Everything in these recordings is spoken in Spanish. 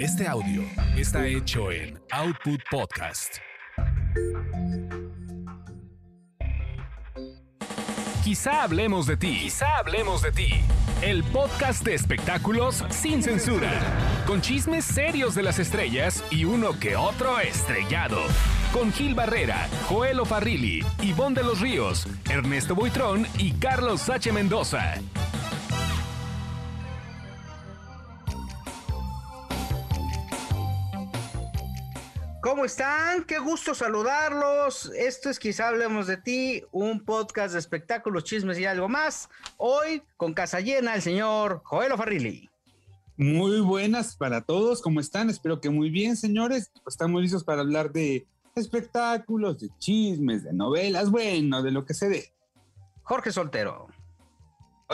Este audio está hecho en Output Podcast. Quizá hablemos de ti. Quizá hablemos de ti. El podcast de espectáculos sin censura. Con chismes serios de las estrellas y uno que otro estrellado. Con Gil Barrera, Joel Farrilli, Ivonne de los Ríos, Ernesto Buitrón y Carlos H. Mendoza. ¿Cómo están? Qué gusto saludarlos. Esto es Quizá Hablemos de Ti, un podcast de espectáculos, chismes y algo más. Hoy con casa llena el señor Joel Farrilli. Muy buenas para todos, ¿cómo están? Espero que muy bien, señores. Estamos listos para hablar de espectáculos, de chismes, de novelas, bueno, de lo que se dé. Jorge Soltero.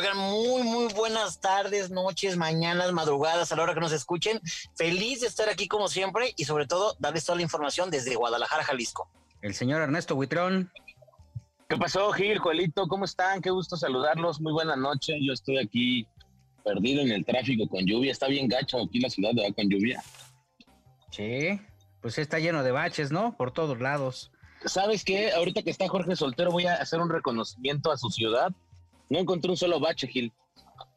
Oigan, muy, muy buenas tardes, noches, mañanas, madrugadas, a la hora que nos escuchen. Feliz de estar aquí como siempre y sobre todo darles toda la información desde Guadalajara, Jalisco. El señor Ernesto Huitrón. ¿Qué pasó, Gil, Joelito? ¿Cómo están? Qué gusto saludarlos. Muy buena noche. Yo estoy aquí perdido en el tráfico con lluvia. Está bien gacho aquí la ciudad, ¿verdad? Con lluvia. Sí, pues está lleno de baches, ¿no? Por todos lados. ¿Sabes qué? Ahorita que está Jorge Soltero voy a hacer un reconocimiento a su ciudad no encontré un solo bache, Gil.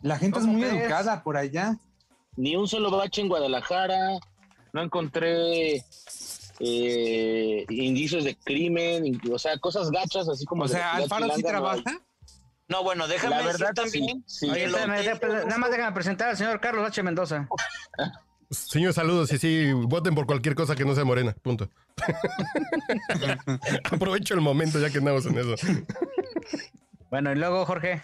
La gente es muy educada por allá. Ni un solo bache en Guadalajara. No encontré eh, indicios de crimen, o sea, cosas gachas, así como. O sea, ¿Alfaro sí trabaja? No, bueno, déjame La verdad, también. sí, sí. Oye, nada más déjame presentar al señor Carlos H. Mendoza. Señor, saludos y sí, voten por cualquier cosa que no sea morena, punto. Aprovecho el momento ya que andamos en eso. Bueno, y luego, Jorge.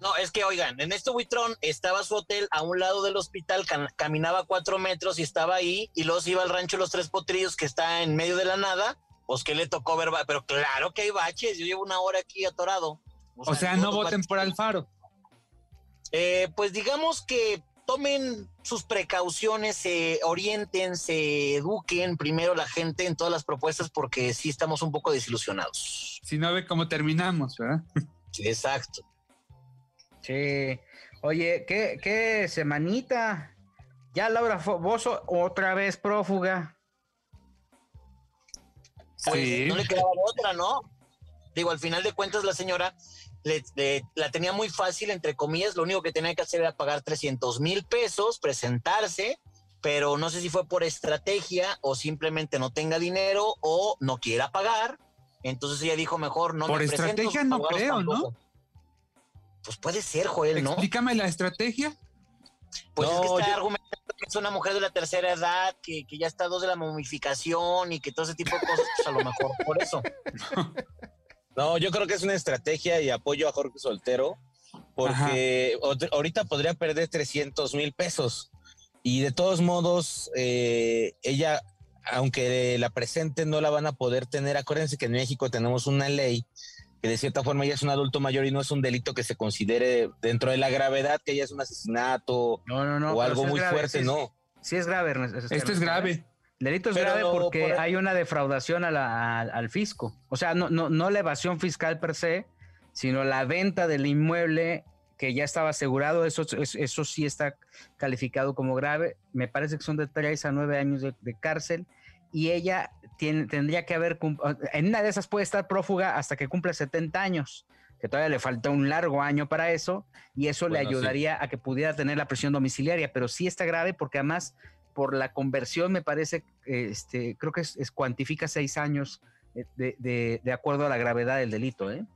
No, es que oigan, en este buitrón estaba su hotel a un lado del hospital, cam- caminaba cuatro metros y estaba ahí, y luego se iba al rancho Los Tres Potrillos, que está en medio de la nada. Pues que le tocó ver, pero claro que hay baches. Yo llevo una hora aquí atorado. O sea, no voten baches- por Alfaro. Eh, pues digamos que tomen sus precauciones, se orienten, se eduquen primero la gente en todas las propuestas porque sí estamos un poco desilusionados. Si no ve cómo terminamos, ¿verdad? Sí, exacto. Sí. Oye, ¿qué, qué semanita? Ya Laura Bozo otra vez prófuga. Pues Sí. no le quedaba otra, ¿no? Digo, al final de cuentas la señora le- le- la tenía muy fácil, entre comillas, lo único que tenía que hacer era pagar 300 mil pesos, presentarse, pero no sé si fue por estrategia o simplemente no tenga dinero o no quiera pagar. Entonces ella dijo, mejor no Por me estrategia no creo, ¿no? Pues puede ser, Joel, ¿no? Explícame la estrategia. Pues es que No, está yo- argumentando que es una mujer de la tercera edad, que, que ya está dos de la momificación y que todo ese tipo de cosas, pues a lo mejor por eso. No, yo creo que es una estrategia y apoyo a Jorge Soltero, porque ahorita podría perder 300 mil pesos. Y de todos modos, eh, ella, aunque la presente, no la van a poder tener. Acuérdense que en México tenemos una ley que de cierta forma ella es un adulto mayor y no es un delito que se considere dentro de la gravedad, que ella es un asesinato No, no, no. o algo muy grave, fuerte, es- no. Sí es grave, Ernesto. Esto es Ernesto, grave. El delito es Pero grave porque por- hay una defraudación a la- al, al fisco. O sea, no, no, no la evasión fiscal per se, sino la venta del inmueble que ya estaba asegurado. Eso, eso, eso sí está calificado como grave. Me parece que son de 3 a 9 años de, de cárcel. Y ella tiene, tendría que haber. cum- En una de esas puede estar prófuga hasta que cumpla 70 años. Que todavía le falta un largo año para eso. Y eso le sí. ayudaría a que pudiera tener la prisión domiciliaria. Pero sí está grave porque además por la conversión, me parece, este, creo que es, es- cuantifica seis años eh, de, de- de acuerdo a la gravedad del delito, ¿eh?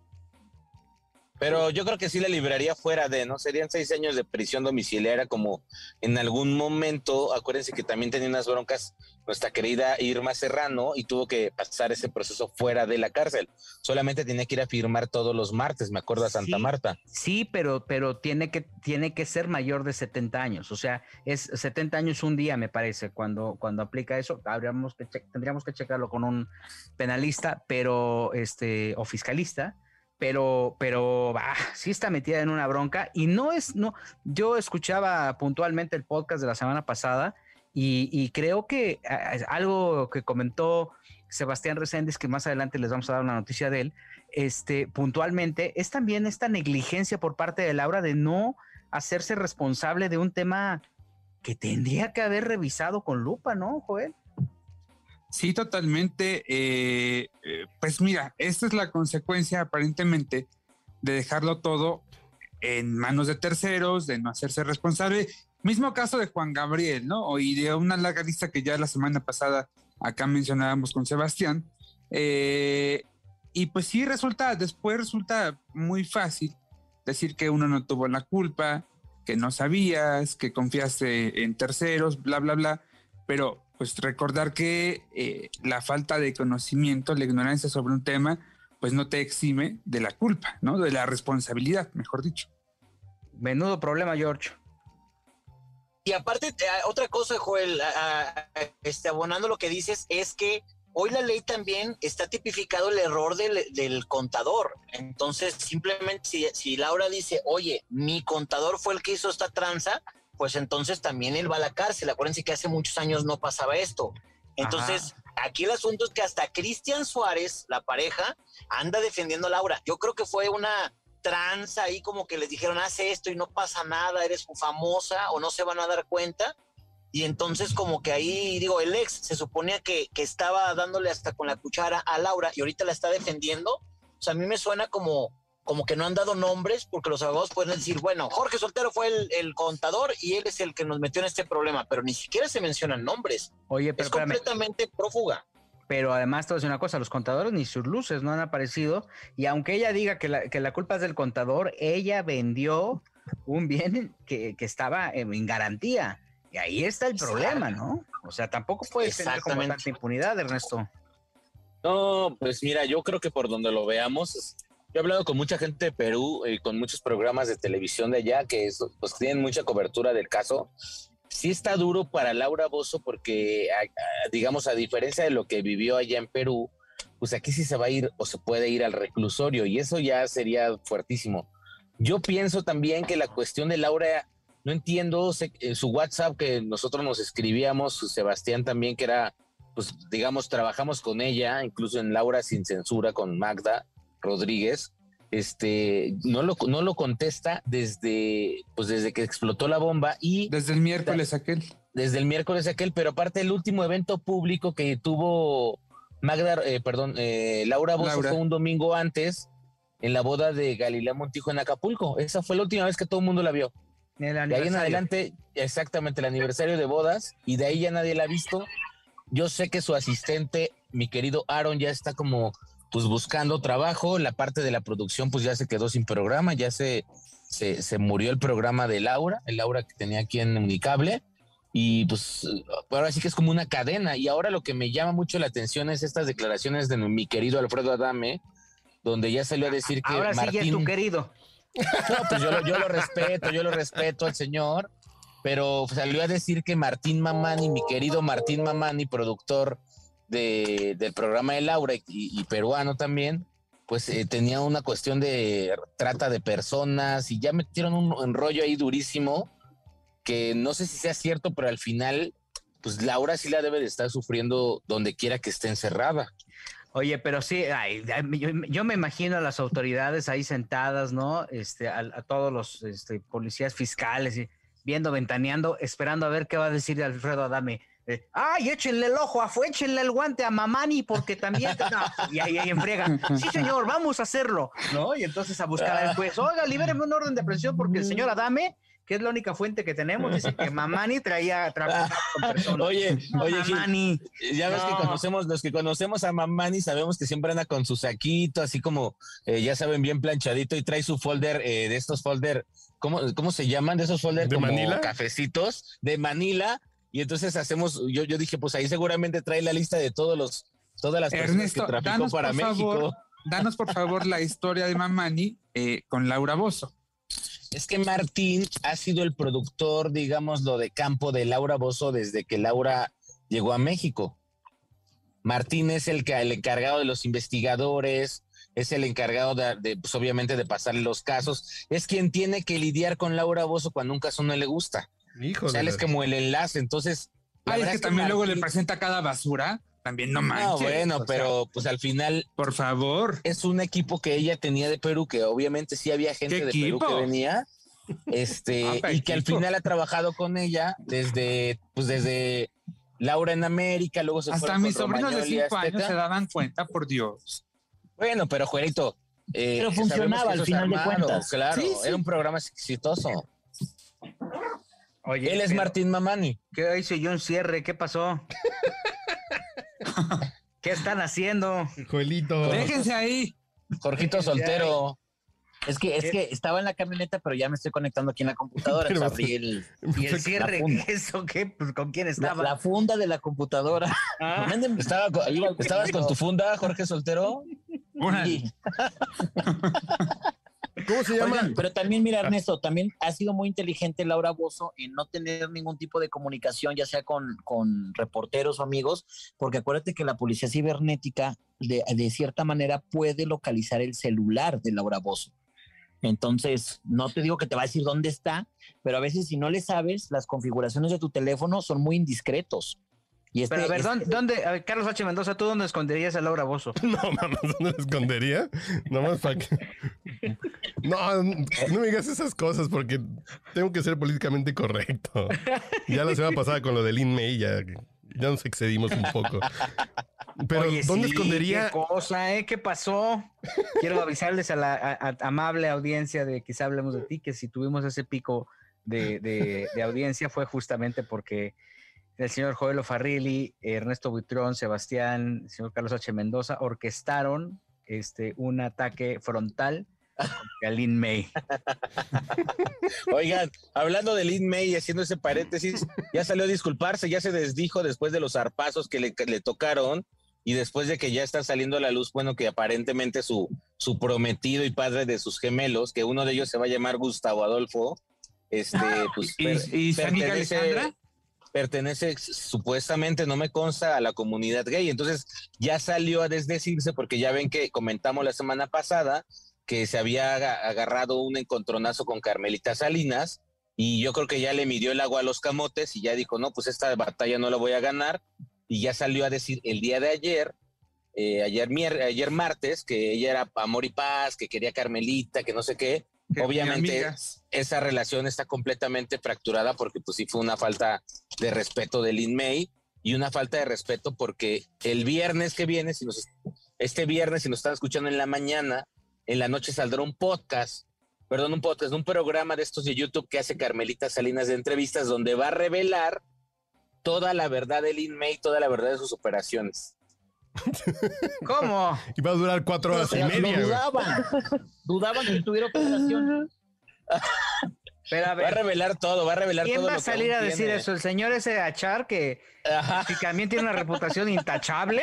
Pero yo creo que sí la libraría fuera de, ¿no? Serían seis años de prisión domiciliaria, como en algún momento, acuérdense que también tenía unas broncas nuestra querida Irma Serrano y tuvo que pasar ese proceso fuera de la cárcel. Solamente tenía que ir a firmar todos los martes, me acuerdo, a Santa Sí. Marta. Sí, pero, pero tiene, que, tiene que ser mayor de 70 años, o sea, es 70 años un día, me parece, cuando, cuando aplica eso, habríamos que tendríamos que checarlo con un penalista, pero, este, o fiscalista, pero, pero, ah, sí está metida en una bronca y no es, no, yo escuchaba puntualmente el podcast de la semana pasada y, creo que ah, algo que comentó Sebastián Reséndiz, que más adelante les vamos a dar una noticia de él, este, puntualmente, es también esta negligencia por parte de Laura de no hacerse responsable de un tema que tendría que haber revisado con lupa, ¿no, Joel? Sí, totalmente. Eh, eh, pues mira, esta es la consecuencia aparentemente de dejarlo todo en manos de terceros, de no hacerse responsable. Mismo caso de Juan Gabriel, ¿no? Y de una larga lista que ya la semana pasada acá mencionábamos con Sebastián. Eh, y pues sí resulta, después resulta muy fácil decir que uno no tuvo la culpa, que no sabías, que confiaste en terceros, bla, bla, bla. Pero pues recordar que eh, la falta de conocimiento, la ignorancia sobre un tema, pues no te exime de la culpa, ¿no? De la responsabilidad, mejor dicho. Menudo problema, George. Y aparte, eh, otra cosa, Joel, este, abonando lo que dices, es que hoy la ley también está tipificado el error del, contador. Entonces, simplemente si, si, Laura dice, oye, mi contador fue el que hizo esta tranza, pues entonces también él va a la cárcel. Acuérdense que hace muchos años no pasaba esto. Entonces, aquí el asunto es que hasta Cristian Suárez, la pareja, anda defendiendo a Laura. Yo creo que fue una tranza ahí como que les dijeron, haz esto y no pasa nada, eres famosa o no se van a dar cuenta. Y entonces como que ahí, digo, el ex se suponía que, que estaba dándole hasta con la cuchara a Laura y ahorita la está defendiendo. O sea, a mí me suena como, como que no han dado nombres porque los abogados pueden decir, bueno, Jorge Soltero fue el, contador y él es el que nos metió en este problema, pero ni siquiera se mencionan nombres. Oye, pero es completamente prófuga. Pero además te voy a decir una cosa, los contadores ni sus luces no han aparecido y aunque ella diga que la, que la culpa es del contador, ella vendió un bien que, que estaba en garantía. Y ahí está el problema, ¿no? O sea, tampoco puede tener como tanta impunidad, Ernesto. No, pues mira, yo creo que por donde lo veamos, yo he hablado con mucha gente de Perú y con muchos programas de televisión de allá que pues tienen mucha cobertura del caso. Sí está duro para Laura Bozo porque, digamos, a diferencia de lo que vivió allá en Perú, pues aquí sí se va a ir o se puede ir al reclusorio y eso ya sería fuertísimo. Yo pienso también que la cuestión de Laura, no entiendo eh, su WhatsApp que nosotros nos escribíamos, Sebastián también, que era, pues digamos, trabajamos con ella, incluso en Laura sin censura con Magda Rodríguez, este, no lo, no lo contesta desde, pues desde que explotó la bomba y... Desde el miércoles aquel. Desde el miércoles aquel, pero aparte el último evento público que tuvo Magda, eh, perdón, eh, Laura Bozo fue un domingo antes en la boda de Galilea Montijo en Acapulco. Esa fue la última vez que todo el mundo la vio. de ahí en adelante, exactamente el aniversario de bodas, y de ahí ya nadie la ha visto. Yo sé que su asistente, mi querido Aaron, ya está como pues buscando trabajo, la parte de la producción pues ya se quedó sin programa, ya se, se, murió el programa de Laura, el Laura que tenía aquí en Unicable, y pues ahora sí que es como una cadena, y ahora lo que me llama mucho la atención es estas declaraciones de mi querido Alfredo Adame, donde ya salió a decir que ahora sí es tu querido. No, pues yo, yo lo respeto, yo lo respeto al señor, pero salió a decir que Martín Mamani, mi querido Martín Mamani, productor del programa de Laura y, peruano también, pues eh, tenía una cuestión de trata de personas y ya metieron un rollo ahí durísimo que no sé si sea cierto, pero al final, pues Laura sí la debe de estar sufriendo donde quiera que esté encerrada. Oye, pero sí, yo, me imagino a las autoridades ahí sentadas, ¿no? Este, a, todos los este, policías fiscales, viendo, ventaneando, esperando a ver qué va a decir Alfredo Adame eh, ay, échenle el ojo, fue échenle el guante a Mamani porque también. y ahí, ahí enfriega. Sí, señor, vamos a hacerlo. ¿No? Y entonces a buscar al juez. Oiga, libéreme un orden de presión porque el señor Adame, que es la única fuente que tenemos, dice que Mamani traía con Oye, oye, Mamani. ya ves que conocemos, los que conocemos a Mamani sabemos que siempre anda con su saquito, así como eh, ya saben, bien planchadito y trae su folder eh, de estos folder. ¿Cómo, ¿Cómo se llaman? De esos folders ¿De como Manila? cafecitos de Manila y entonces hacemos, yo, yo dije, pues ahí seguramente trae la lista de todos los, todas las personas que traficó para México. danos por favor la historia de Mamani eh, con Laura Bozo. Es que Martín ha sido el productor, digamos, lo de campo de Laura Bozo desde que Laura llegó a México. Martín es el, que, el encargado de los investigadores, es el encargado de, pues obviamente, de pasarle los casos. Es quien tiene que lidiar con Laura Bozo cuando un caso no le gusta. Híjole. O sea, él es como el enlace, entonces... Ay, es que, también luego le presenta cada basura. También no manches. No, bueno, pero pues al final. Por favor. Es un equipo que ella tenía de Perú, que obviamente sí había gente de Perú que venía. este, y que al final ha trabajado con ella desde, pues desde Laura en América, luego se Hasta mis sobrinos de cinco años se daban cuenta, por Dios. Bueno, pero Juelito. Eh, pero funcionaba al final de cuentas. Claro, era un programa exitoso. Oye, Él es Martín Mamani. ¿Qué hizo un Cierre? ¿Qué pasó? ¿Qué están haciendo? Joelito. Déjense ahí. Jorgito soltero. Es que, es que estaba en la camioneta, pero ya me estoy conectando aquí en la computadora. y el cierre, ¿eso qué? Pues, ¿Con quién estaba? La, funda de la computadora. Ah. ¿Estabas con tu funda, Jorge Soltero? ¿Cómo se llama? pero también, mira, Ernesto, también ha sido muy inteligente Laura Bozo en no tener ningún tipo de comunicación, ya sea con, con reporteros o amigos, porque acuérdate que la policía cibernética, de, de cierta manera, puede localizar el celular de Laura Bozo. Entonces, no te digo que te va a decir dónde está, pero a veces si no le sabes, las configuraciones de tu teléfono son muy indiscretos. Y este, Pero a ver, ¿dónde, Carlos H. Mendoza, tú dónde esconderías a Laura Bozo? No, mames, ¿dónde la escondería? Nomás para que. No, no me digas esas cosas porque tengo que ser políticamente correcto. Ya la semana pasada con lo del May ya, ya nos excedimos un poco. Pero, ¿dónde escondería? ¿Qué cosa, eh? ¿Qué pasó? Quiero avisarles a la amable audiencia de Quizá Hablemos de Ti que si tuvimos ese pico de, de audiencia fue justamente porque el señor Joel Farrilli, Ernesto Buitrón, Sebastián, el señor Carlos H. Mendoza orquestaron este, un ataque frontal a Lin May. Oigan, hablando de Lin May y haciendo ese paréntesis, ya salió a disculparse, ya se desdijo después de los zarpazos que le, le, tocaron y después de que ya está saliendo a la luz, bueno, que aparentemente su, su prometido y padre de sus gemelos, que uno de ellos se va a llamar Gustavo Adolfo, este, pues, ¿Y, y Alejandra? Pertenece supuestamente, no me consta, a la comunidad gay. Entonces ya salió a desdecirse porque ya ven que comentamos la semana pasada que se había agarrado un encontronazo con Carmelita Salinas y yo creo que ya le midió el agua a los camotes y ya dijo, no, pues esta batalla no la voy a ganar y ya salió a decir el día de ayer, eh, ayer, ayer martes, que ella era amor y paz, que quería Carmelita, que no sé qué, Obviamente esa relación está completamente fracturada porque pues sí fue una falta de respeto de Lin May y una falta de respeto porque el viernes que viene, si nos, este viernes, si nos están escuchando en la mañana, en la noche saldrá un podcast, perdón, un podcast, un programa de estos de YouTube que hace Carmelita Salinas de entrevistas donde va a revelar toda la verdad de Lin May, toda la verdad de sus operaciones. ¿Cómo? Y va a durar cuatro horas y media. Dudaban. dudaban que tuviera operación. Pero a ver, va a revelar todo, va a revelar ¿quién todo. va a salir a decir eso? ¿El señor ese Achar que, también tiene una reputación intachable?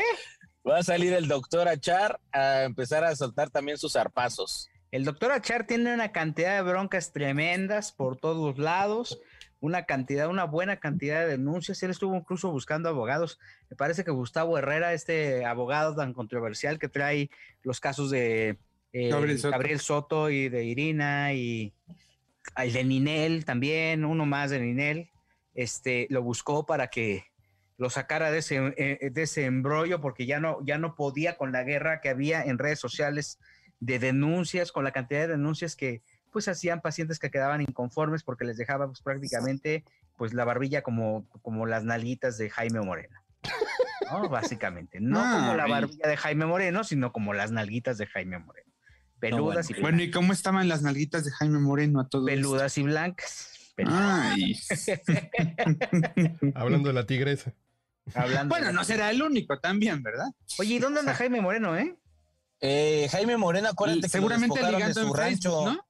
Va a salir el doctor Achar a empezar a soltar también sus zarpazos. El doctor Achar tiene una cantidad de broncas tremendas por todos lados una cantidad, una buena cantidad de denuncias. Él estuvo incluso buscando abogados. Me parece que Gustavo Herrera, este abogado tan controversial que trae los casos de eh, Gabriel, Soto. y de Irina y el de Ninel también, uno más de Ninel, este, lo buscó para que lo sacara de ese, eh, de ese embrollo porque ya no, ya no podía con la guerra que había en redes sociales de denuncias, con la cantidad de denuncias que, pues hacían pacientes que quedaban inconformes porque les dejaba pues, prácticamente pues la barbilla como, como las nalguitas de Jaime Moreno. ¿no? Básicamente. No como la barbilla de Jaime Moreno, sino como las nalguitas de Jaime Moreno. Peludas y blancas. Bueno, ¿y cómo estaban las nalguitas de Jaime Moreno a todos? Peludas y blancas. Ay. Hablando de la tigresa. bueno, no será el único también, ¿verdad? Oye, ¿y dónde anda Jaime Moreno, eh? eh Jaime Moreno, acuérdate que seguramente ligando su rancho. ¿no?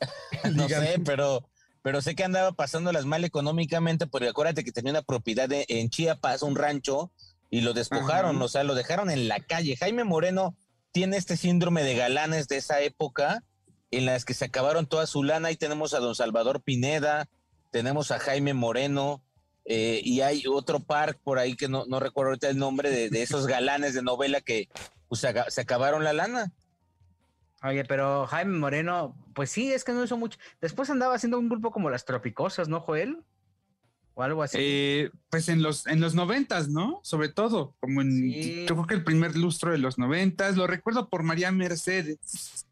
no sé, pero, pero sé que andaba pasándolas mal económicamente, porque acuérdate que tenía una propiedad en Chiapas, un rancho, y lo despojaron, o sea, lo dejaron en la calle. Jaime Moreno tiene este síndrome de galanes de esa época, en las que se acabaron toda su lana. Ahí tenemos a don Salvador Pineda, tenemos a Jaime Moreno, eh, y hay otro park por ahí que no, no recuerdo ahorita el nombre de, esos galanes de novela que pues, se acabaron la lana. Oye, pero Jaime Moreno, pues sí, es que no hizo mucho. Después andaba haciendo un grupo como las Tropicosas, ¿no, Joel? O algo así. Eh, pues en los, en los noventas, ¿no? Sobre todo, como en, yo creo que el primer lustro de los noventas, lo recuerdo por María Mercedes.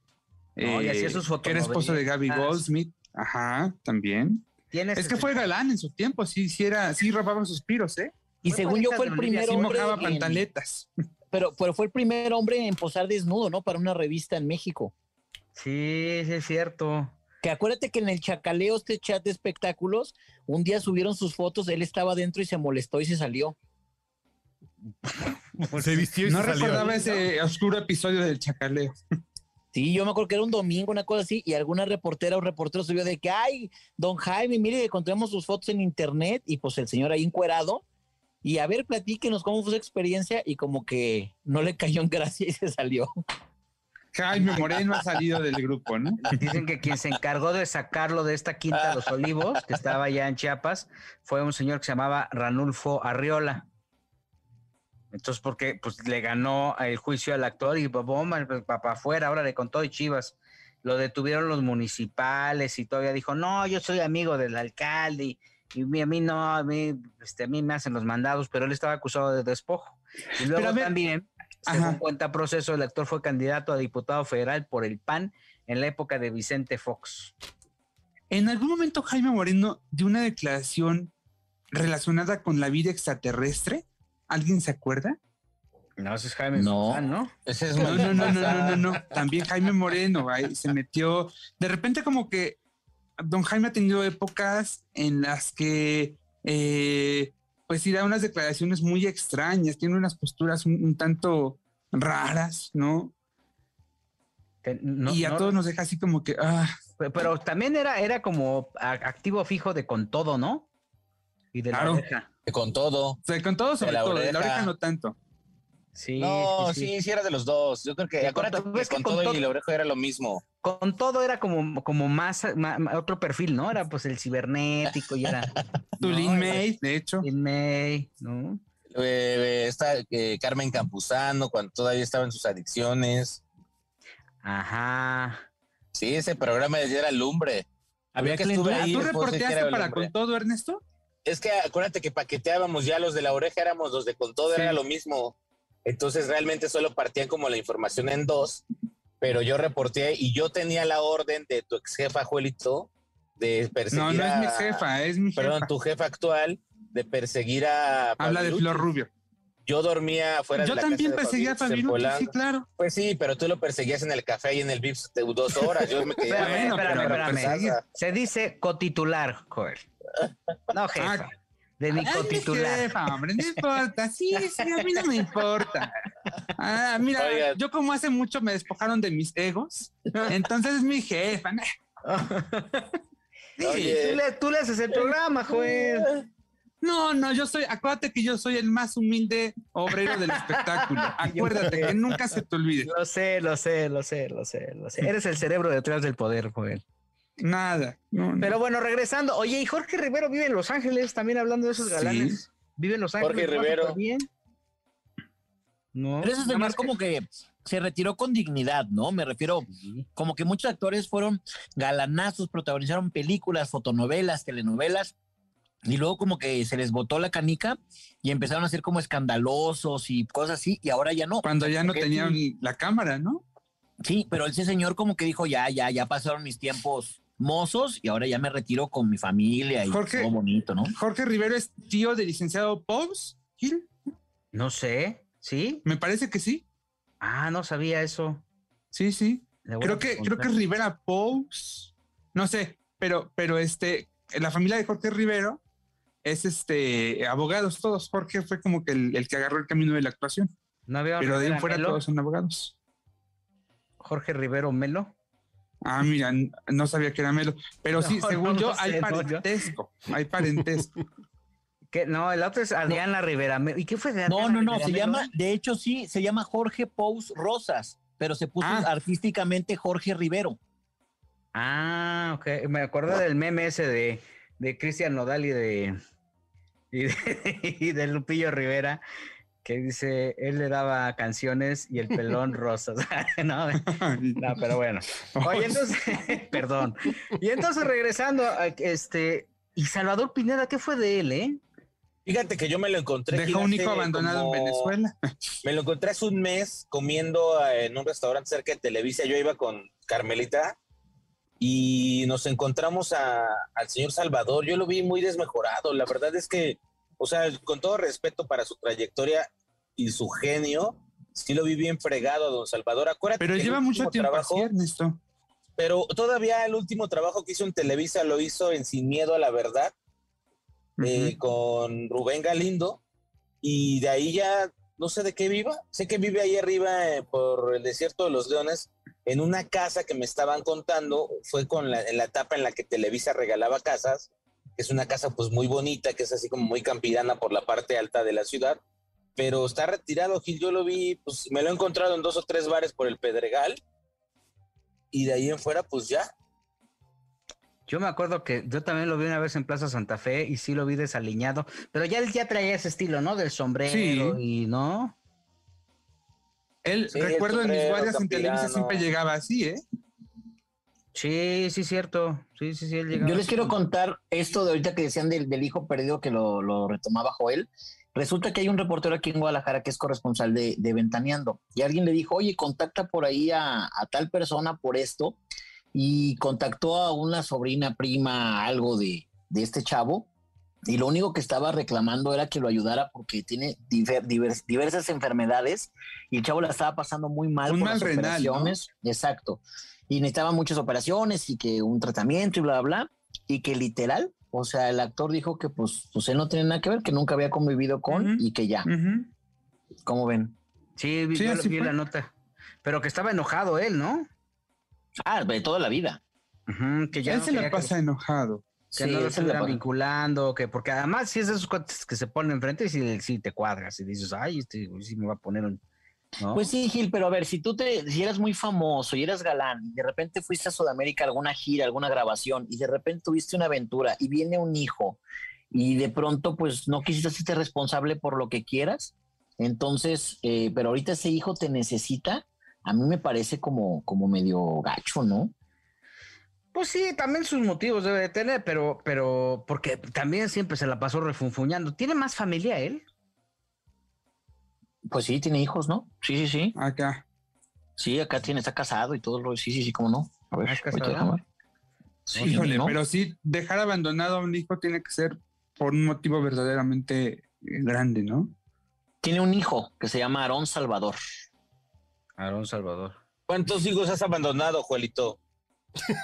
No, y hacía sus Que era esposo de Gaby Goldsmith. Ajá, también. Es que fue galán en su tiempo, sí, sí era, sí robaba suspiros, ¿eh? Y según yo fue el primer hombre. mojaba pantaletas. Pero, pero fue el primer hombre en posar desnudo, ¿no? Para una revista en México. Sí, sí es cierto. Que acuérdate que en el chacaleo, este chat de espectáculos, un día subieron sus fotos, él estaba dentro y se molestó y se salió. se vistió y no se salió. recordaba ese oscuro episodio del chacaleo. Sí, yo me acuerdo que era un domingo, una cosa así, y alguna reportera o reportero subió de que, ay, don Jaime, mire, encontramos sus fotos en internet, y pues el señor ahí encuerado, y a ver, platíquenos cómo fue su experiencia, y como que no le cayó en gracia y se salió. Jaime Moreno ha salido del grupo, ¿no? Dicen que quien se encargó de sacarlo de esta quinta de los olivos, que estaba allá en Chiapas, fue un señor que se llamaba Ranulfo Arriola. Entonces, porque pues le ganó el juicio al actor y bomba, pues, para afuera, ahora le contó y Chivas. Lo detuvieron los municipales y todavía dijo, no, yo soy amigo del alcalde y, a mí no, a mí, este, a mí me hacen los mandados, pero él estaba acusado de despojo. Y luego también, según cuenta proceso, el actor fue candidato a diputado federal por el PAN en la época de Vicente Fox. En algún momento Jaime Moreno dio una declaración relacionada con la vida extraterrestre ¿Alguien se acuerda? No, ese es Jaime no. ¿no? Ese es no, no, no, no, no, no, También Jaime Moreno ahí se metió. De repente, como que don Jaime ha tenido épocas en las que, eh, pues, sí da unas declaraciones muy extrañas, tiene unas posturas un, tanto raras, ¿no? y a todos nos deja así como que. Ah. Pero, también era, era como activo fijo de con todo, ¿no? Y de la con todo. con todo sobre todo, de la oreja no tanto. Sí, no, sí, sí, era de los dos. Yo creo que, acuérdate con, que con, todo, y la oreja era lo mismo. Con todo era como, como más, otro perfil, ¿no? Era pues el cibernético y era. tu Lin May, de hecho. Lin May, ¿no? Eh, está eh, Carmen Campuzano, cuando todavía estaba en sus adicciones. Ajá. Sí, ese programa era lumbre. Había que estuve ahí. ¿Tú reporteaste para con todo, Ernesto? es que acuérdate que paqueteábamos ya los de la oreja, éramos los de con todo, era lo mismo. Entonces realmente solo partían como la información en dos, pero yo reporté y yo tenía la orden de tu ex jefa, Juelito, de perseguir No, no es mi jefa, es mi jefa. Perdón, tu jefa actual, de perseguir a... Habla de Flor Rubio. Yo dormía afuera yo de la también perseguía a Fabirucho, sí, claro. Pues sí, pero tú lo perseguías en el café y en el Vips de dos horas. Yo me quedé... bueno, espérame, Se dice cotitular, Joel. No, jefa. Ah, de mi cotitular. Jefa, hombre, no importa. Sí, sí, a mí no me importa. Ah, mira, yo como hace mucho me despojaron de mis egos, entonces es mi jefa. Sí, tú, le, tú le haces el programa, Joel. No, no, yo soy, acuérdate que yo soy el más humilde obrero del espectáculo. Acuérdate que nunca se te olvide. Lo sé, lo sé, lo sé, lo sé, lo sé. Eres el cerebro detrás del poder, Joel. Nada. Pero bueno, regresando. Oye, y Jorge Rivero vive en Los Ángeles, también hablando de esos galanes. Vive en Los Ángeles. Jorge Rivero. Bien. No. Pero ese señor como que se retiró con dignidad, ¿no? Me refiero, como que muchos actores fueron galanazos, protagonizaron películas, fotonovelas, telenovelas, y luego como que se les botó la canica y empezaron a ser como escandalosos y cosas así, y ahora ya no. Cuando ya no tenían la cámara, ¿no? Sí, pero ese señor como que dijo, ya, ya, ya pasaron mis tiempos mozos y ahora ya me retiro con mi familia y todo bonito, ¿no? Jorge Rivero es tío del licenciado Pous Gil. No sé, ¿sí? Me parece que sí. Ah, no sabía eso. Sí, sí. Creo que, creo que Rivera Pous, no sé, pero, pero este, la familia de Jorge Rivero es este abogados todos. Jorge fue como que el, que agarró el camino de la actuación. No había pero de ahí fuera todos son abogados. Jorge Rivero Melo. Ah, mira, no sabía que era Melo. Pero sí, según yo, hay parentesco. hay parentesco. No, el otro es Adriana Rivera. ¿Y qué fue de Adriana No, no, no, se llama, de hecho sí, se llama Jorge Pous Rosas, pero se puso ah. artísticamente Jorge Rivero. Ah, ok. Me acuerdo del meme ese de, de Cristian Nodal y de, y de Lupillo Rivera, que dice, él le daba canciones y el pelón rosas. no, no, pero bueno. Oye, entonces, perdón. Y entonces regresando, este, y Salvador Pineda, ¿qué fue de él, eh? Fíjate que yo me lo encontré. Dejó un hijo abandonado en Venezuela. Me lo encontré hace un mes comiendo en un restaurante cerca de Televisa. Yo iba con Carmelita y nos encontramos al señor Salvador. Yo lo vi muy desmejorado. La verdad es que, o sea, con todo respeto para su trayectoria y su genio, sí lo vi bien fregado a don Salvador. Acuérdate pero lleva mucho tiempo trabajo, Pero todavía el último trabajo que hizo en Televisa lo hizo en Sin Miedo a la Verdad, eh, con Rubén Galindo, y de ahí ya no sé de qué viva. Sé que vive ahí arriba eh, por el desierto de los leones, en una casa que me estaban contando, fue con la, en la etapa en la que Televisa regalaba casas, es una casa pues muy bonita, que es así como muy campirana por la parte alta de la ciudad, pero está retirado, Gil, yo lo vi, pues me lo he encontrado en dos o tres bares por el Pedregal, y de ahí en fuera pues ya, yo me acuerdo que yo también lo vi una vez en Plaza Santa Fe y sí lo vi desaliñado, pero ya él ya traía ese estilo, ¿no? Del sombrero y no. Él, recuerdo en mis guardias en Televisa siempre llegaba así, ¿eh? Sí, sí, cierto. Sí, sí, sí, él Yo les quiero contar esto de ahorita que decían del, hijo perdido que lo, retomaba Joel. Resulta que hay un reportero aquí en Guadalajara que es corresponsal de, Ventaneando y alguien le dijo, oye, contacta por ahí a, a tal persona por esto y contactó a una sobrina, prima, algo de, este chavo, y lo único que estaba reclamando era que lo ayudara porque tiene diversas enfermedades y el chavo la estaba pasando muy mal un mal renal, Exacto. Y necesitaba muchas operaciones y que un tratamiento y bla, bla, bla. Y que literal, o sea, el actor dijo que pues, pues él no tiene nada que ver, que nunca había convivido con y que ya. ¿Cómo ven? Sí, vi, vi la nota. Pero que estaba enojado él, ¿no? Ah, de toda la vida. que ya Él se la pasa enojado. Que no lo estuvieran vinculando, que porque además si es de esos cuates que se ponen enfrente y si, si te cuadras y dices, ay, este sí me va a poner un... Pues sí, Gil, pero a ver, si tú te, si eras muy famoso y eras galán, y de repente fuiste a Sudamérica alguna gira, alguna grabación, y de repente tuviste una aventura y viene un hijo, y de pronto pues no quisiste hacerte responsable por lo que quieras, entonces, eh, pero ahorita ese hijo te necesita, a mí me parece como, como medio gacho, ¿no? Pues sí, también sus motivos debe de tener, pero, pero, porque también siempre se la pasó refunfuñando. ¿Tiene más familia él? Pues sí, tiene hijos, ¿no? Sí, sí, sí. Acá. Sí, acá tiene, está casado y todo lo. Sí, sí, sí, cómo no. A ver, casado? Sí, Híjole, pero sí, dejar abandonado a un hijo tiene que ser por un motivo verdaderamente eh, grande, ¿no? Tiene un hijo que se llama Aarón Salvador. Aarón Salvador. ¿Cuántos hijos has abandonado, Juelito?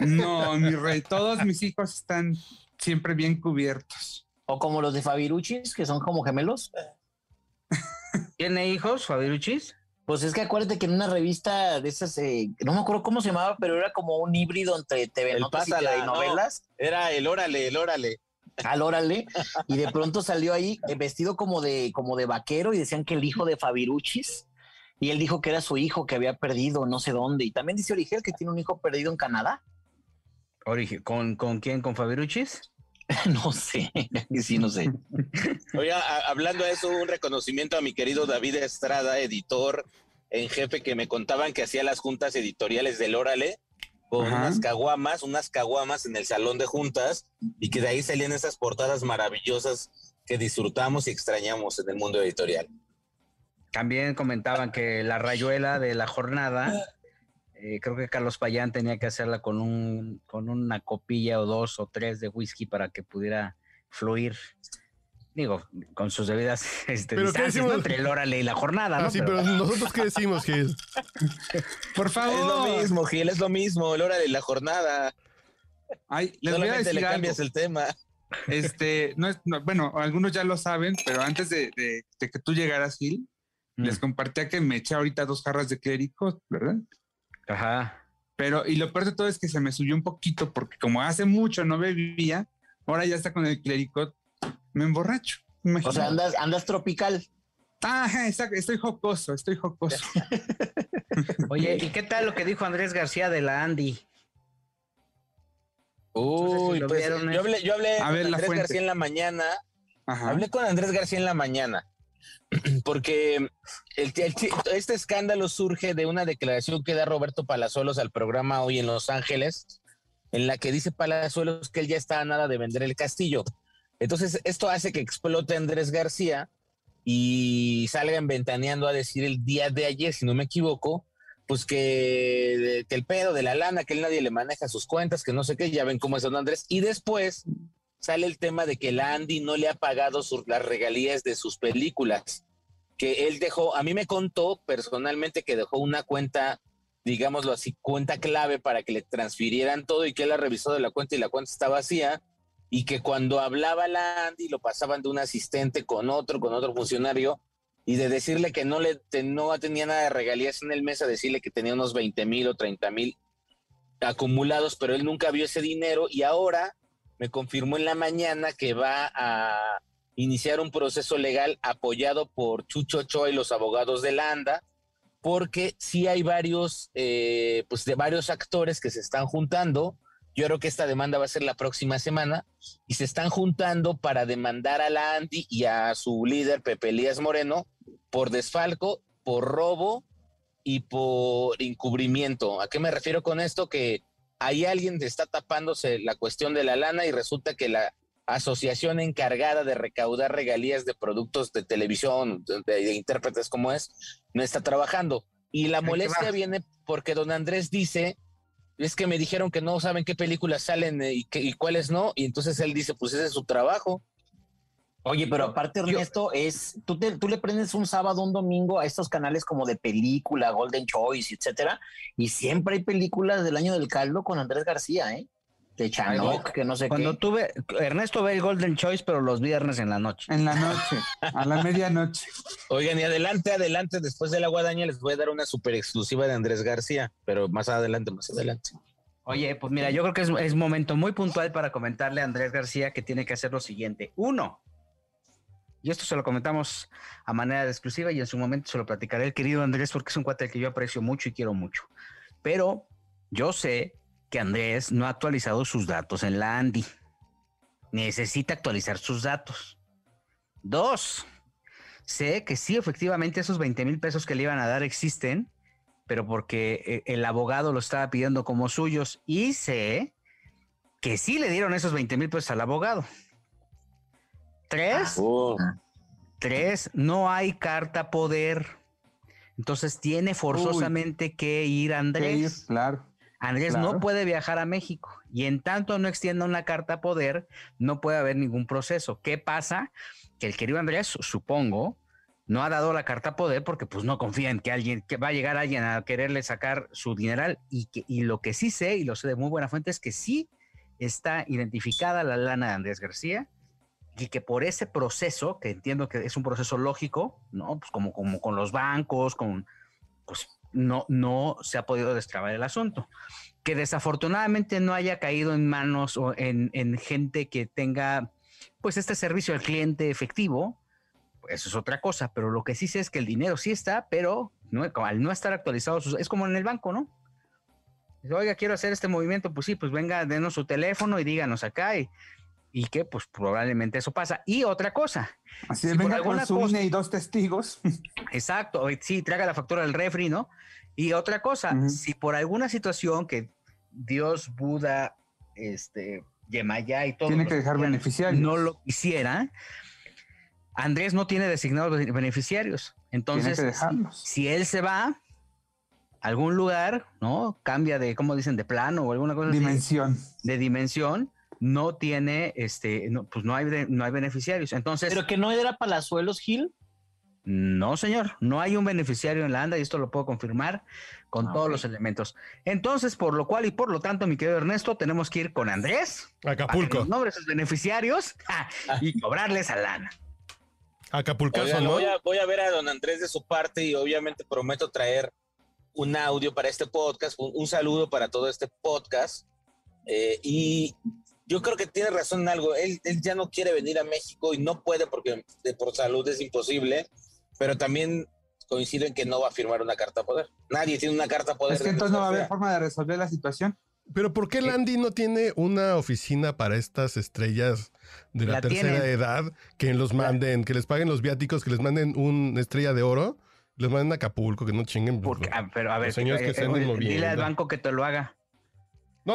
No, mi rey, todos mis hijos están siempre bien cubiertos. O como los de Fabiruchis, que son como gemelos. ¿Tiene hijos, Fabiruchis? Pues es que acuérdate que en una revista de esas, eh, no me acuerdo cómo se llamaba, pero era como un híbrido entre TV Notas y novelas. era el Órale, el Órale. Al Órale. Y de pronto salió ahí eh, vestido como de, como de vaquero y decían que el hijo de Fabiruchis y él dijo que era su hijo que había perdido no sé dónde. Y también dice Origel que tiene un hijo perdido en Canadá. ¿Con, ¿Con quién? ¿Con Fabiruchis? no sé, sí, no sé. Oye, hablando de eso, un reconocimiento a mi querido David Estrada, editor en jefe, que me contaban que hacía las juntas editoriales del Órale con unas caguamas, unas caguamas en el salón de juntas y que de ahí salían esas portadas maravillosas que disfrutamos y extrañamos en el mundo editorial. También comentaban que la rayuela de la jornada, eh, creo que Carlos Payán tenía que hacerla con, un, con una copilla o dos o tres de whisky para que pudiera fluir. Digo, con sus debidas este, ¿Pero distancias entre el órale y la jornada. Ah, sí, pero... nosotros qué decimos, Gil. Por favor. Es lo mismo, Gil, es lo mismo, el órale y la jornada. Ay, les voy a decir le cambias el tema. Este, no es, bueno, algunos ya lo saben, pero antes de, de que tú llegaras, Gil, les mm. compartía que me eché ahorita dos jarras de clérico, ¿verdad? Ajá. Pero, y lo peor de todo es que se me subió un poquito porque como hace mucho no bebía, ahora ya está con el clérico, me emborracho. O sea, andas, andas tropical. Ah, exacto, estoy jocoso, estoy jocoso. Oye, ¿y qué tal lo que dijo Andrés García de la Andy? Uy, pues, yo hablé, yo hablé con Andrés García en la mañana. Hablé con Andrés García en la mañana porque este escándalo surge de una declaración que da Roberto Palazuelos al programa hoy en Los Ángeles, en la que dice Palazuelos que él ya está a nada de vender el castillo. Entonces, esto hace que explote Andrés García y salgan ventaneando a decir el día de ayer, si no me equivoco, pues que, que, el pedo de la lana, que él nadie le maneja sus cuentas, que no sé qué, ya ven cómo es don Andrés. Y después sale el tema de que la Andy no le ha pagado las regalías de sus películas, que él dejó, a mí me contó personalmente que dejó una cuenta, digámoslo así, cuenta clave para que le transfirieran todo y que él ha revisado de la cuenta y la cuenta está vacía y que cuando hablaba la Andy lo pasaban de un asistente con otro, con otro funcionario y de decirle que no le no tenía nada de regalías en el mes a decirle que tenía unos 20 mil o 30 mil acumulados, pero él nunca vio ese dinero y ahora me confirmó en la mañana que va a iniciar un proceso legal apoyado por Chucho Choa y los abogados de la ANDA, porque sí hay varios, eh, pues de varios actores que se están juntando. Yo creo que esta demanda va a ser la próxima semana y se están juntando para demandar a la Andy y a su líder Pepe Elías Moreno por desfalco, por robo y por encubrimiento. ¿A qué me refiero con esto? Que hay alguien que está tapándose la cuestión de la lana y resulta que la asociación encargada de recaudar regalías de productos de televisión, de, intérpretes como es, no está trabajando. Y la molestia viene porque don Andrés dice, es que me dijeron que no saben qué películas salen y, y cuáles no, y entonces él dice, pues ese es su trabajo. Oye, pero aparte, Ernesto, es, tú, tú le prendes un sábado, un domingo a estos canales como de película, Golden Choice, etcétera, y siempre hay películas del año del caldo con Andrés García, ¿eh? De Chanoc, que no sé Cuando qué. tuve, Ernesto ve el Golden Choice, pero los viernes en la noche. En la noche, a la medianoche. Oigan, y adelante, adelante, después de la guadaña les voy a dar una super exclusiva de Andrés García, pero más adelante, más adelante. Oye, pues mira, yo creo que es, es momento muy puntual para comentarle a Andrés García que tiene que hacer lo siguiente. Uno, y esto se lo comentamos a manera de exclusiva y en su momento se lo platicaré el querido Andrés porque es un cuate que yo aprecio mucho y quiero mucho. Pero yo sé que Andrés no ha actualizado sus datos en la Andy. Necesita actualizar sus datos. Dos, sé que sí, efectivamente esos 20 mil pesos que le iban a dar existen, pero porque eh, el abogado lo estaba pidiendo como suyos y sé que sí le dieron esos 20 mil pesos al abogado. Tres, Oh, tres, no hay carta poder. Entonces tiene forzosamente que ir Andrés. Claro. Andrés claro. no puede viajar a México y en tanto no extienda una carta poder, no puede haber ningún proceso. ¿Qué pasa? Que el querido Andrés, supongo, no ha dado la carta poder porque pues no confía en que alguien, que va a llegar alguien a quererle sacar su dineral y, que, y lo que sí sé, y lo sé de muy buena fuente, es que sí está identificada la lana de Andrés García y que por ese proceso, que entiendo que es un proceso lógico, ¿no? Pues como, como con los bancos, con, pues no, no se ha podido destrabar el asunto. Que desafortunadamente no haya caído en manos o en, en gente que tenga, pues este servicio al cliente efectivo, pues eso es otra cosa, pero lo que sí sé es que el dinero sí está, pero no, al no estar actualizado, sus- es como en el banco, ¿no? Oiga, quiero hacer este movimiento, pues sí, pues venga, denos su teléfono y díganos acá y, y que pues probablemente eso pasa. Y otra cosa, Así Si por venga con alguna su cosa- y dos testigos. exacto, o- sí, traga la factura del refri, ¿no? Y otra cosa, si por alguna situación que Dios, Buda, este, Yemaya y todo Tiene que dejar beneficiarios. no lo quisiera, Andrés no tiene designados be- beneficiarios. Entonces, si él se va a algún lugar, ¿no? Cambia de, ¿cómo dicen? De plano o alguna cosa así, Dimensión. de dimensión, no tiene, este, no, pues no hay, no hay beneficiarios. Entonces, Pero que no era Palazuelos Gil. no, señor, no hay un beneficiario en la ANDA y esto lo puedo confirmar con Ah, todos los elementos. Entonces, por lo cual y por lo tanto, mi querido Ernesto, tenemos que ir con Andrés Acapulco. nos nombre sus beneficiarios ja, y cobrarles a lana. Acapulcazo, Oigan, ¿no? voy, a, voy a ver a don Andrés de su parte y obviamente prometo traer un audio para este podcast, un, un saludo para todo este podcast. Eh, y yo creo que tiene razón en algo. Él, él ya no quiere venir a México y no puede porque de, por salud es imposible, pero también coincido en que no va a firmar una carta poder. Nadie tiene una carta poder. Es que entonces no va a haber forma de resolver la situación. Pero ¿por qué Landy no tiene una oficina para estas estrellas de la, La tercera tienen. edad que los manden, que les paguen los viáticos, que les manden una estrella de oro, les manden a Acapulco, que no chinguen? pues, Porque, ah, pero a ver, Los señores que eh, se anden eh, dile al banco que te lo haga.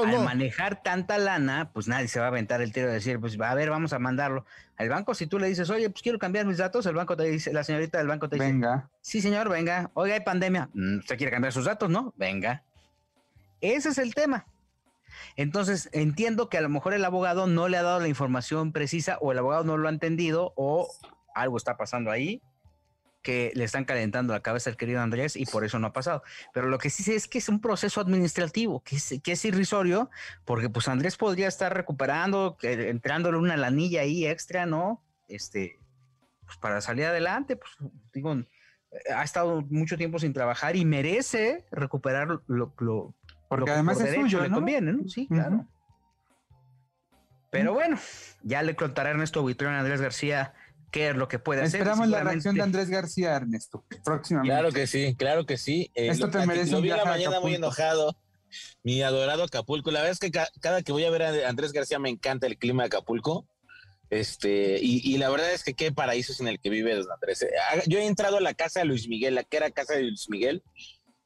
Al manejar tanta lana, pues nadie se va a aventar el tiro de decir, pues a ver, vamos a mandarlo al banco. Si tú le dices, oye, pues quiero cambiar mis datos, el banco te dice, la señorita del banco te dice, venga. Sí, señor, venga. Oiga, hay pandemia. Mm, ¿Usted quiere cambiar sus datos? No, venga. Ese es el tema. Entonces, entiendo que a lo mejor el abogado no le ha dado la información precisa o el abogado no lo ha entendido o algo está pasando ahí que le están calentando la cabeza al querido Andrés y por eso no ha pasado. Pero lo que sí sé es que es un proceso administrativo, que es, que es irrisorio, porque pues Andrés podría estar recuperando, entrándole una lanilla ahí extra, ¿no? Este, pues para salir adelante, pues digo, ha estado mucho tiempo sin trabajar y merece recuperar lo, lo porque además es suyo, le conviene, ¿no? Sí, claro. Pero bueno, ya le contará Ernesto Buitrón a Andrés García qué es lo que puede hacer. Esperamos la reacción de Andrés García, Ernesto, próximamente. Claro que sí, claro que sí. Eh, Esto te merece Lo vi la mañana muy enojado. Mi adorado Acapulco. La verdad es que cada que voy a ver a Andrés García me encanta el clima de Acapulco. Este, y, la verdad es que qué paraíso es en el que vive don Andrés. Eh, yo he entrado a la casa de Luis Miguel, la que era casa de Luis Miguel,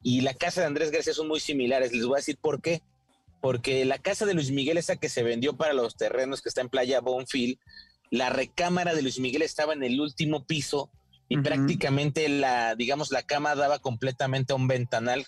y la casa de Andrés García son muy similares. Les voy a decir por qué. Porque la casa de Luis Miguel, esa que se vendió para los terrenos que está en Playa Bonfil, la recámara de Luis Miguel estaba en el último piso y prácticamente la, digamos, la cama daba completamente a un ventanal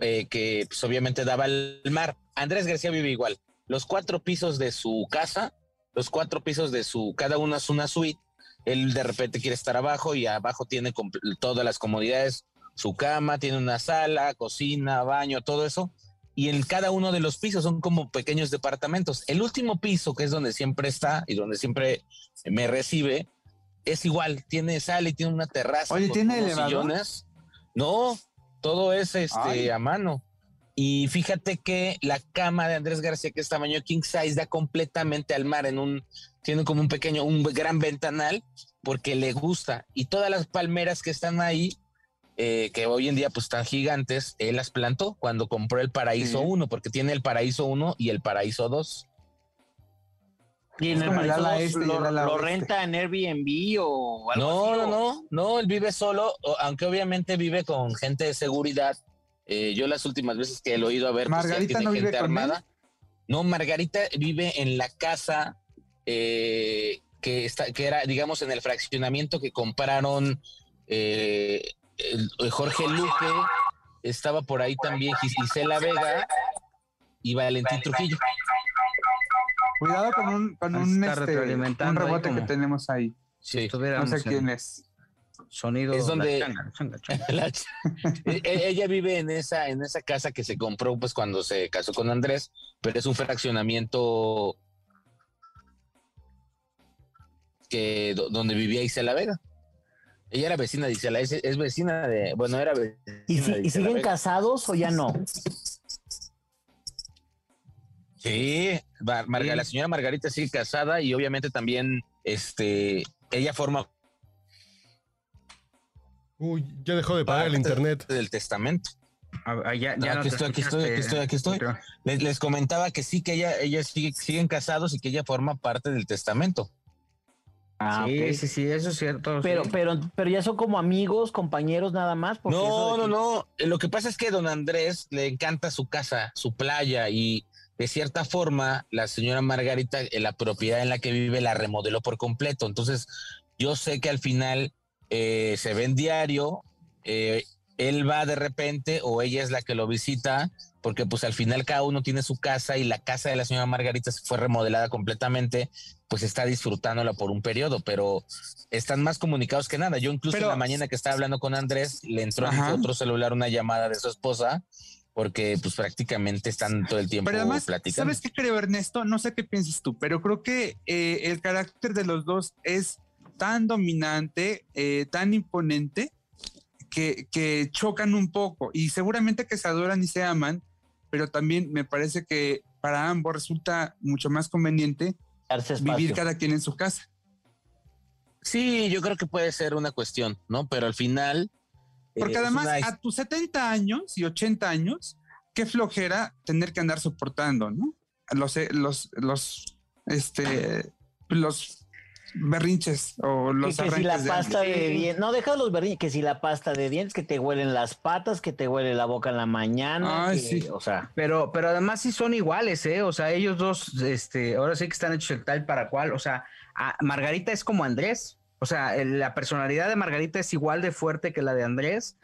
eh, que pues, obviamente daba al mar. Andrés García vive igual. Los cuatro pisos de su casa, los cuatro pisos de su, cada uno es una suite. Él de repente quiere estar abajo y abajo tiene todas las comodidades, su cama, tiene una sala, cocina, baño, todo eso y en cada uno de los pisos son como pequeños departamentos. El último piso, que es donde siempre está y donde siempre me recibe, es igual, tiene sala y tiene una terraza. Oye, ¿tiene elevador? No, todo es este a mano. Y fíjate que la cama de Andrés García, que es tamaño king size, da completamente al mar en un, tiene como un pequeño, un gran ventanal, porque le gusta. Y todas las palmeras que están ahí eh, que hoy en día pues están gigantes, él las plantó cuando compró el Paraíso 1, porque tiene el Paraíso 1 y el Paraíso 2. ¿Y en el Paraíso este, lo, renta en Airbnb o algo no, así? No, no, no, él vive solo, aunque obviamente vive con gente de seguridad. Eh, yo las últimas veces que lo he ido a ver, pues, Margarita no vive armada. No, Margarita vive en la casa eh, que está, que era, digamos, en el fraccionamiento que compraron eh, Jorge Luque, estaba por ahí también Gisela Vega y Valentín Trujillo. Cuidado con un, con un, este, un rebote que tenemos ahí. Sí. No sé quién es. Sonido. Es donde e, e, ella vive en esa en esa casa que se compró pues cuando se casó con Andrés, pero es un fraccionamiento que donde vivía Isela Vega. Ella era vecina de Isela, es, es vecina de, bueno, era vecina ¿Y, ¿Y siguen casados o ya no? Sí, la señora Margarita sigue casada y obviamente también, este, ella forma. Uy, ya dejó de pagar el internet. Del testamento. Ah, ya, ya aquí, estoy, aquí, estoy, aquí estoy, aquí estoy, Les, comentaba que sí, que ella, ellas siguen casados y que ella forma parte del testamento. Ah, sí, sí, sí, eso es cierto. Pero, pero, pero ya son como amigos, compañeros nada más. No, no, no. Lo que pasa es que don Andrés le encanta su casa, su playa y de cierta forma la señora Margarita, eh, la propiedad en la que vive la remodeló por completo. Entonces, yo sé que al final eh, se ve en diario, eh, él va de repente o ella es la que lo visita, porque pues al final cada uno tiene su casa y la casa de la señora Margarita se fue remodelada completamente pues está disfrutándola por un periodo, pero están más comunicados que nada. Yo incluso en la mañana que estaba hablando con Andrés, le entró a otro celular una llamada de su esposa, porque pues prácticamente están todo el tiempo pero además, platicando. ¿Sabes qué creo, Ernesto? No sé qué piensas tú, pero creo que eh, el carácter de los dos es tan dominante, eh, tan imponente, que, que chocan un poco y seguramente que se adoran y se aman, pero también me parece que para ambos resulta mucho más conveniente vivir cada quien en su casa. Sí, yo creo que puede ser una cuestión, ¿no? Pero al final... Eh, Porque además a tus 70 años y 80 años, qué flojera tener que andar soportando, ¿no? Los, eh, los, los, este, los berrinches o los que, si la pasta de, dientes, no deja los berrinches, que si la pasta de dientes, que te huelen las patas, que te huele la boca en la mañana, sí. o sea. Pero, pero además sí son iguales, ¿eh? O sea, ellos dos, este, ahora sí que están hechos el tal para cual, o sea, Margarita es como Andrés, o sea, la personalidad de Margarita es igual de fuerte que la de Andrés.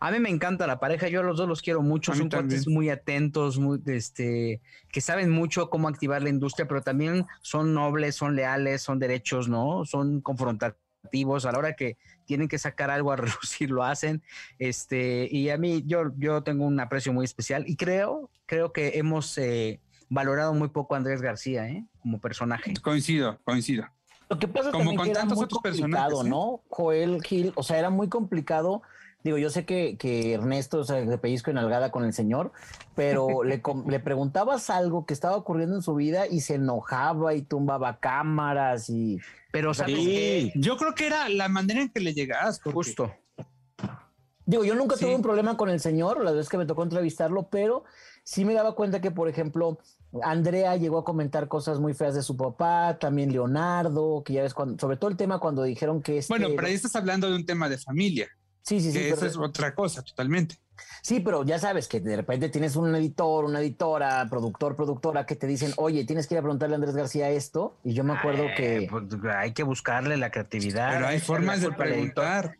A mí me encanta la pareja, yo a los dos los quiero mucho, son cuates muy atentos, muy, este, que saben mucho cómo activar la industria, pero también son nobles, son leales, son derechos, ¿no? Son confrontativos a la hora que tienen que sacar algo a relucir, lo hacen. Este, y a mí, yo, yo tengo un aprecio muy especial y creo, creo que hemos eh, valorado muy poco a Andrés García, ¿eh? Como personaje. Coincido, coincido. Lo que pasa Como con tantos otros personajes, ¿eh? ¿no? Joel Gil, o sea, era muy complicado Digo, yo sé que, que Ernesto se de pellizco en algada con el señor, pero le, le preguntabas algo que estaba ocurriendo en su vida y se enojaba y tumbaba cámaras y... Pero, ¿sabes Yo creo que era la manera en que le llegabas. Justo. Digo, yo nunca tuve un problema con el señor, la vez que me tocó entrevistarlo, pero sí me daba cuenta que, por ejemplo, Andrea llegó a comentar cosas muy feas de su papá, también Leonardo, que ya ves, cuando, sobre todo el tema cuando dijeron que... Este bueno, pero ahí estás hablando de un tema de familia. Sí, sí, sí. Eso es otra cosa, totalmente. Sí, pero ya sabes que de repente tienes un editor, una editora, productor, productora que te dicen, oye, tienes que ir a preguntarle a Andrés García esto. Y yo me acuerdo que. Pues, hay que buscarle la creatividad. Pero hay formas de preguntar.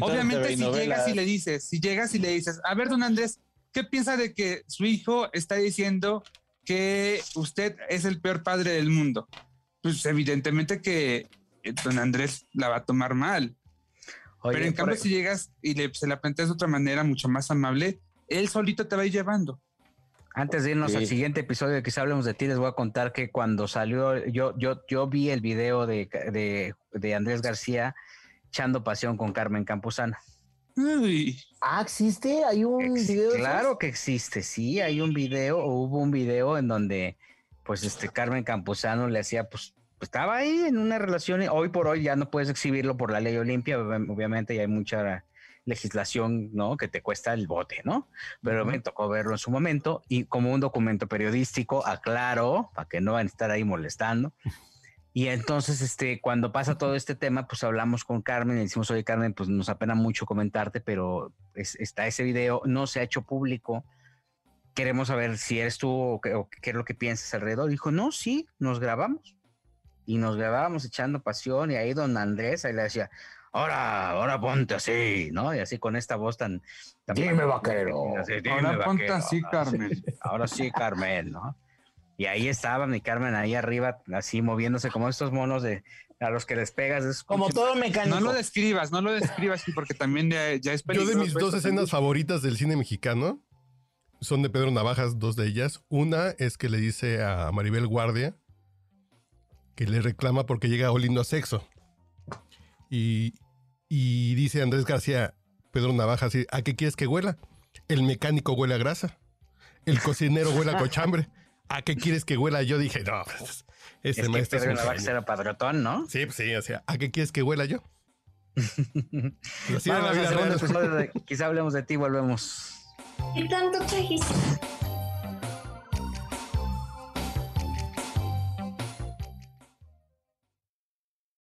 Obviamente, si llegas y le dices, si llegas y le dices, a ver, don Andrés, ¿qué piensa de que su hijo está diciendo que usted es el peor padre del mundo? Pues evidentemente que eh, don Andrés la va a tomar mal. Pero en cambio, si llegas y le, se la planteas de otra manera, mucho más amable, él solito te va a ir llevando. Antes de irnos al siguiente episodio de Quizá hablemos de ti, les voy a contar que cuando salió, yo, yo, yo vi el video de, de, Andrés García echando pasión con Carmen Campuzano. Ah, ¿existe? ¿Hay un video? Claro que existe, sí, hay un video, hubo un video en donde pues este Carmen Campuzano le hacía pues, estaba ahí en una relación, hoy por hoy ya no puedes exhibirlo por la ley Olimpia, obviamente ya hay mucha legislación, ¿no? Que te cuesta el bote, ¿no? Pero me tocó verlo en su momento y como un documento periodístico, aclaro, para que no van a estar ahí molestando. Y entonces, este, cuando pasa todo este tema, pues hablamos con Carmen y decimos, oye, Carmen, pues nos apena mucho comentarte, pero está ese video, no se ha hecho público. Queremos saber si eres tú o qué, o qué es lo que piensas alrededor. Dijo, no, sí, nos grabamos y nos grabábamos echando pasión y ahí don Andrés ahí le decía, ahora, ahora ponte así, ¿no? Y así con esta voz tan... dime vaquero. ahora ponte así, Carmen. Ahora sí, Carmen, ¿no? Y ahí estaba mi Carmen ahí arriba, así moviéndose como estos monos de a los que les pegas. como todo mecánico. No lo describas, no lo describas, porque también ya, ya es Yo de mis dos escenas favoritas del cine mexicano son de Pedro Navajas, dos de ellas. Una es que le dice a Maribel Guardia que le reclama porque llega oliendo a sexo. Y, dice Andrés García, Pedro Navaja, ¿a qué quieres que huela? El mecánico huele a grasa. El cocinero huele a cochambre. ¿A qué quieres que huela? Yo dije, no, pues, este maestro Pedro Navaja era padrotón, ¿no? Sí, pues sí, o sea, ¿a qué quieres que huela yo? Vamos, la vida quizá hablemos de ti, volvemos. ¿Qué tanto trajiste?